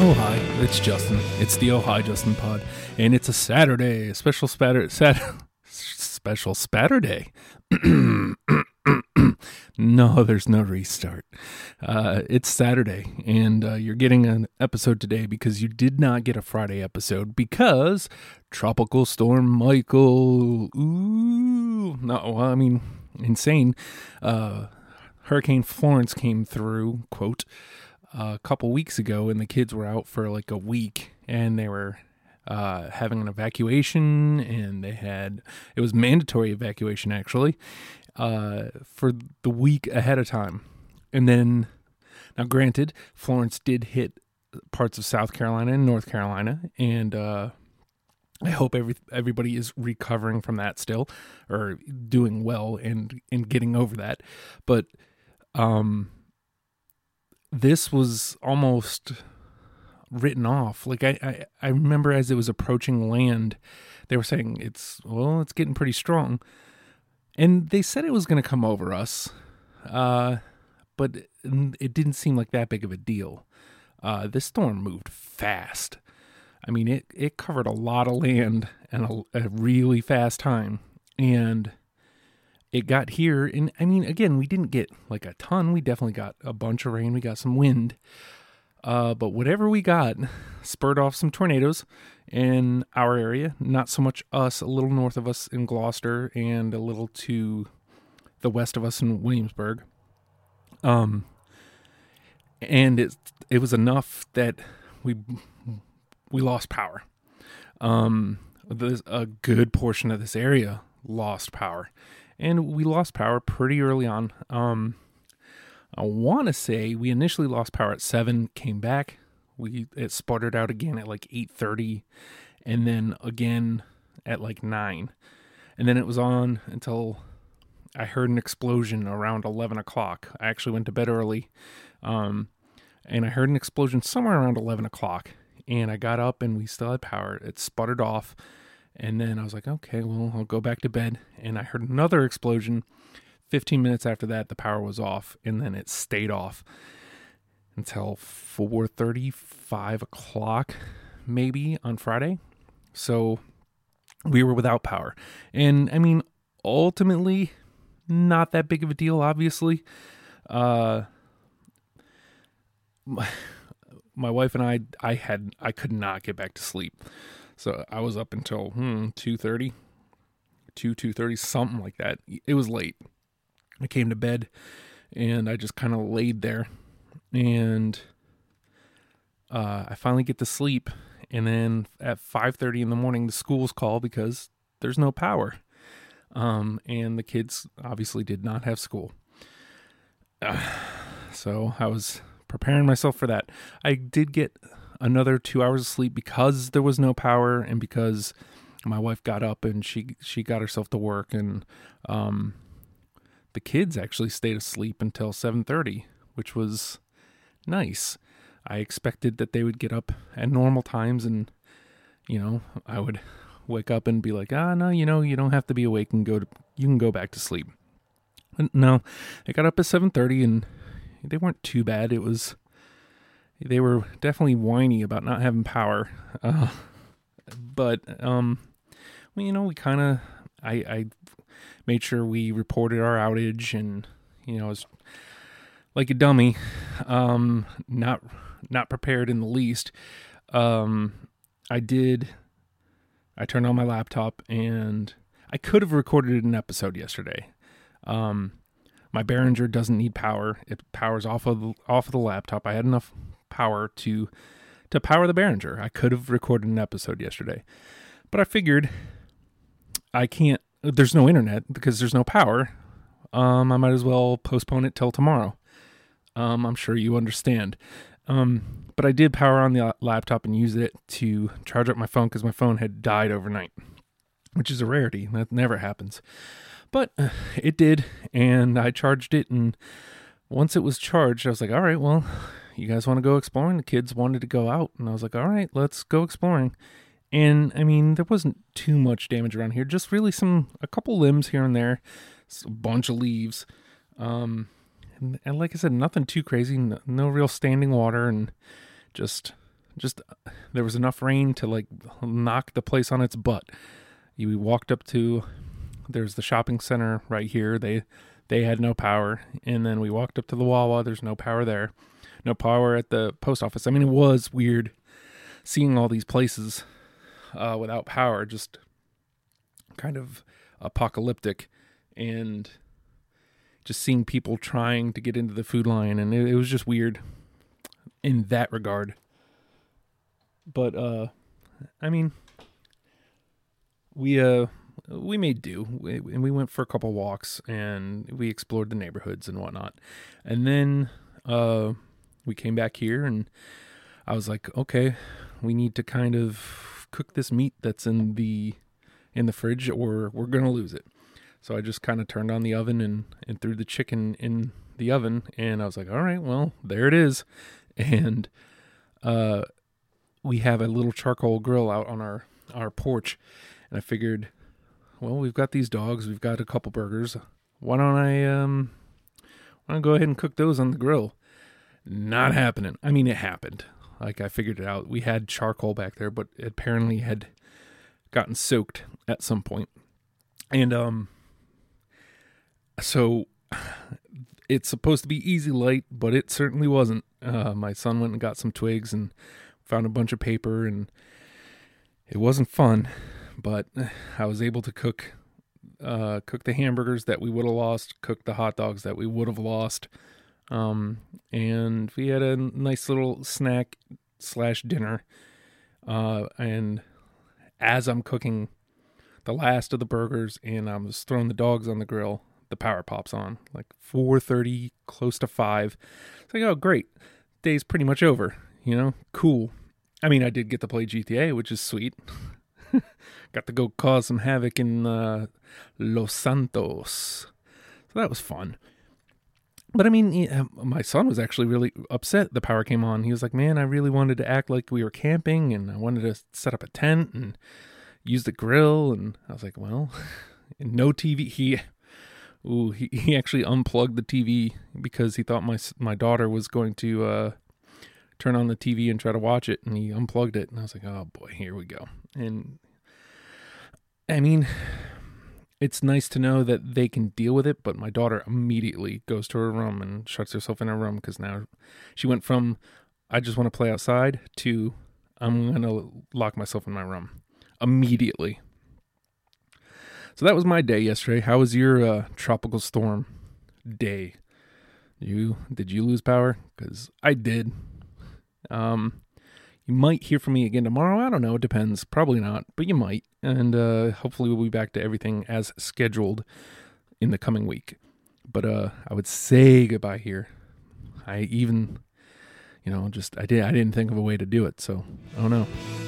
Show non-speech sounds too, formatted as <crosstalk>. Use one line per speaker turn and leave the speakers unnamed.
Oh hi, it's Justin. It's the Oh hi Justin Pod, and it's a Saturday, a special spatter, sat, <laughs> special spatter day. <clears throat> no, there's no restart. Uh, it's Saturday, and uh, you're getting an episode today because you did not get a Friday episode because Tropical Storm Michael. Ooh, no, well, I mean, insane. Uh, Hurricane Florence came through. Quote a couple weeks ago, and the kids were out for like a week, and they were uh, having an evacuation, and they had it was mandatory evacuation actually uh, for the week ahead of time, and then now granted, Florence did hit parts of South Carolina and North Carolina, and uh, I hope every everybody is recovering from that still, or doing well and and getting over that, but um this was almost written off. Like I, I, I remember as it was approaching land, they were saying it's well, it's getting pretty strong, and they said it was going to come over us, uh, but it didn't seem like that big of a deal. Uh, this storm moved fast. I mean, it it covered a lot of land in a, a really fast time, and it got here and i mean again we didn't get like a ton. We definitely got a bunch of rain. We got some wind. Uh, but whatever we got spurred off some tornadoes in our area. Not so much us a little north of us in gloucester and a little to the west of us in williamsburg. Um and it it was enough that we we lost power. Um a good portion of this area lost power and we lost power pretty early on. Um, I want to say we initially lost power at seven, came back. We it sputtered out again at like eight thirty, and then again at like nine, and then it was on until I heard an explosion around eleven o'clock. I actually went to bed early, um, and I heard an explosion somewhere around eleven o'clock, and I got up and we still had power. It sputtered off and then I was like, okay, well, I'll go back to bed. And I heard another explosion. 15 minutes after that, the power was off, and then it stayed off until 4:30, 5 o'clock, maybe on Friday. So we were without power. And I mean, ultimately, not that big of a deal, obviously. Uh, my, wife and I, I had, I could not get back to sleep. So I was up until hmm, 2.30, 2, 2.30, something like that. It was late. I came to bed and I just kind of laid there and uh, I finally get to sleep. And then at 5.30 in the morning, the schools call because there's no power. Um, and the kids obviously did not have school. Uh, <sighs> so I was preparing myself for that. I did get another two hours of sleep because there was no power and because my wife got up and she she got herself to work and um, the kids actually stayed asleep until 7:30 which was nice i expected that they would get up at normal times and you know i would wake up and be like ah no you know you don't have to be awake and go to you can go back to sleep no i got up at 7:30 and they weren't too bad it was they were definitely whiny about not having power. Uh, but um, well, you know, we kind of I, I made sure we reported our outage, and you know, was like a dummy, um, not not prepared in the least. Um, I did. I turned on my laptop, and I could have recorded an episode yesterday. Um, my Behringer doesn't need power; it powers off of the, off of the laptop. I had enough power to to power the Behringer. I could have recorded an episode yesterday, but I figured I can't. There's no internet because there's no power. Um, I might as well postpone it till tomorrow. Um, I'm sure you understand. Um, but I did power on the laptop and use it to charge up my phone because my phone had died overnight, which is a rarity. That never happens. But uh, it did, and I charged it. And once it was charged, I was like, all right, well, you guys want to go exploring? The kids wanted to go out, and I was like, all right, let's go exploring. And I mean, there wasn't too much damage around here, just really some, a couple limbs here and there, a bunch of leaves. Um, and, and like I said, nothing too crazy, no, no real standing water, and just just there was enough rain to like knock the place on its butt. We walked up to there's the shopping center right here. They they had no power, and then we walked up to the Wawa. There's no power there, no power at the post office. I mean, it was weird seeing all these places uh, without power, just kind of apocalyptic, and just seeing people trying to get into the food line, and it, it was just weird in that regard. But uh, I mean, we uh we made do. We, and we went for a couple walks and we explored the neighborhoods and whatnot. And then uh we came back here and i was like okay we need to kind of cook this meat that's in the in the fridge or we're gonna lose it. So i just kind of turned on the oven and and threw the chicken in the oven and i was like all right well there it is. <laughs> And uh we have a little charcoal grill out on our our porch and i figured well, we've got these dogs, we've got a couple burgers. Why don't I um why don't I go ahead and cook those on the grill? Not happening. I mean it happened. Like I figured it out. We had charcoal back there, but it apparently had gotten soaked at some point. And um so <sighs> it's supposed to be easy light, but it certainly wasn't. Uh, my son went and got some twigs and found a bunch of paper and it wasn't fun but <sighs> I was able to cook uh, cook the hamburgers that we would have lost, cook the hot dogs that we would have lost, um, and we had a nice little snack slash dinner. Uh, and as I'm cooking the last of the burgers and I'm just throwing the dogs on the grill, the power pops on like 4:30, close to five. It's like, oh great, day's pretty much over. You know, cool. I mean, I did get to play GTA, which is sweet. <laughs> Got to go cause some havoc in uh, Los Santos. So that was fun. But I mean, uh, my son was actually really upset the power came on. He was like, man, I really wanted to act like we were camping and I wanted to set up a tent and use the grill. And I was like, well, <laughs> no TV. He. Ooh, he, he actually unplugged the TV because he thought my my daughter was going to uh, turn on the TV and try to watch it, and he unplugged it. And I was like, oh boy, here we go. And I mean, it's nice to know that they can deal with it, but my daughter immediately goes to her room and shuts herself in her room because now she went from I just want to play outside to I'm going to lock myself in my room immediately. So that was my day yesterday. How was your uh, tropical storm day? You did you lose power? Because I did. Um, you might hear from me again tomorrow. I don't know. It depends. Probably not, but you might. And uh, hopefully, we'll be back to everything as scheduled in the coming week. But uh, I would say goodbye here. I even, you know, just I did I didn't think of a way to do it, so I don't know.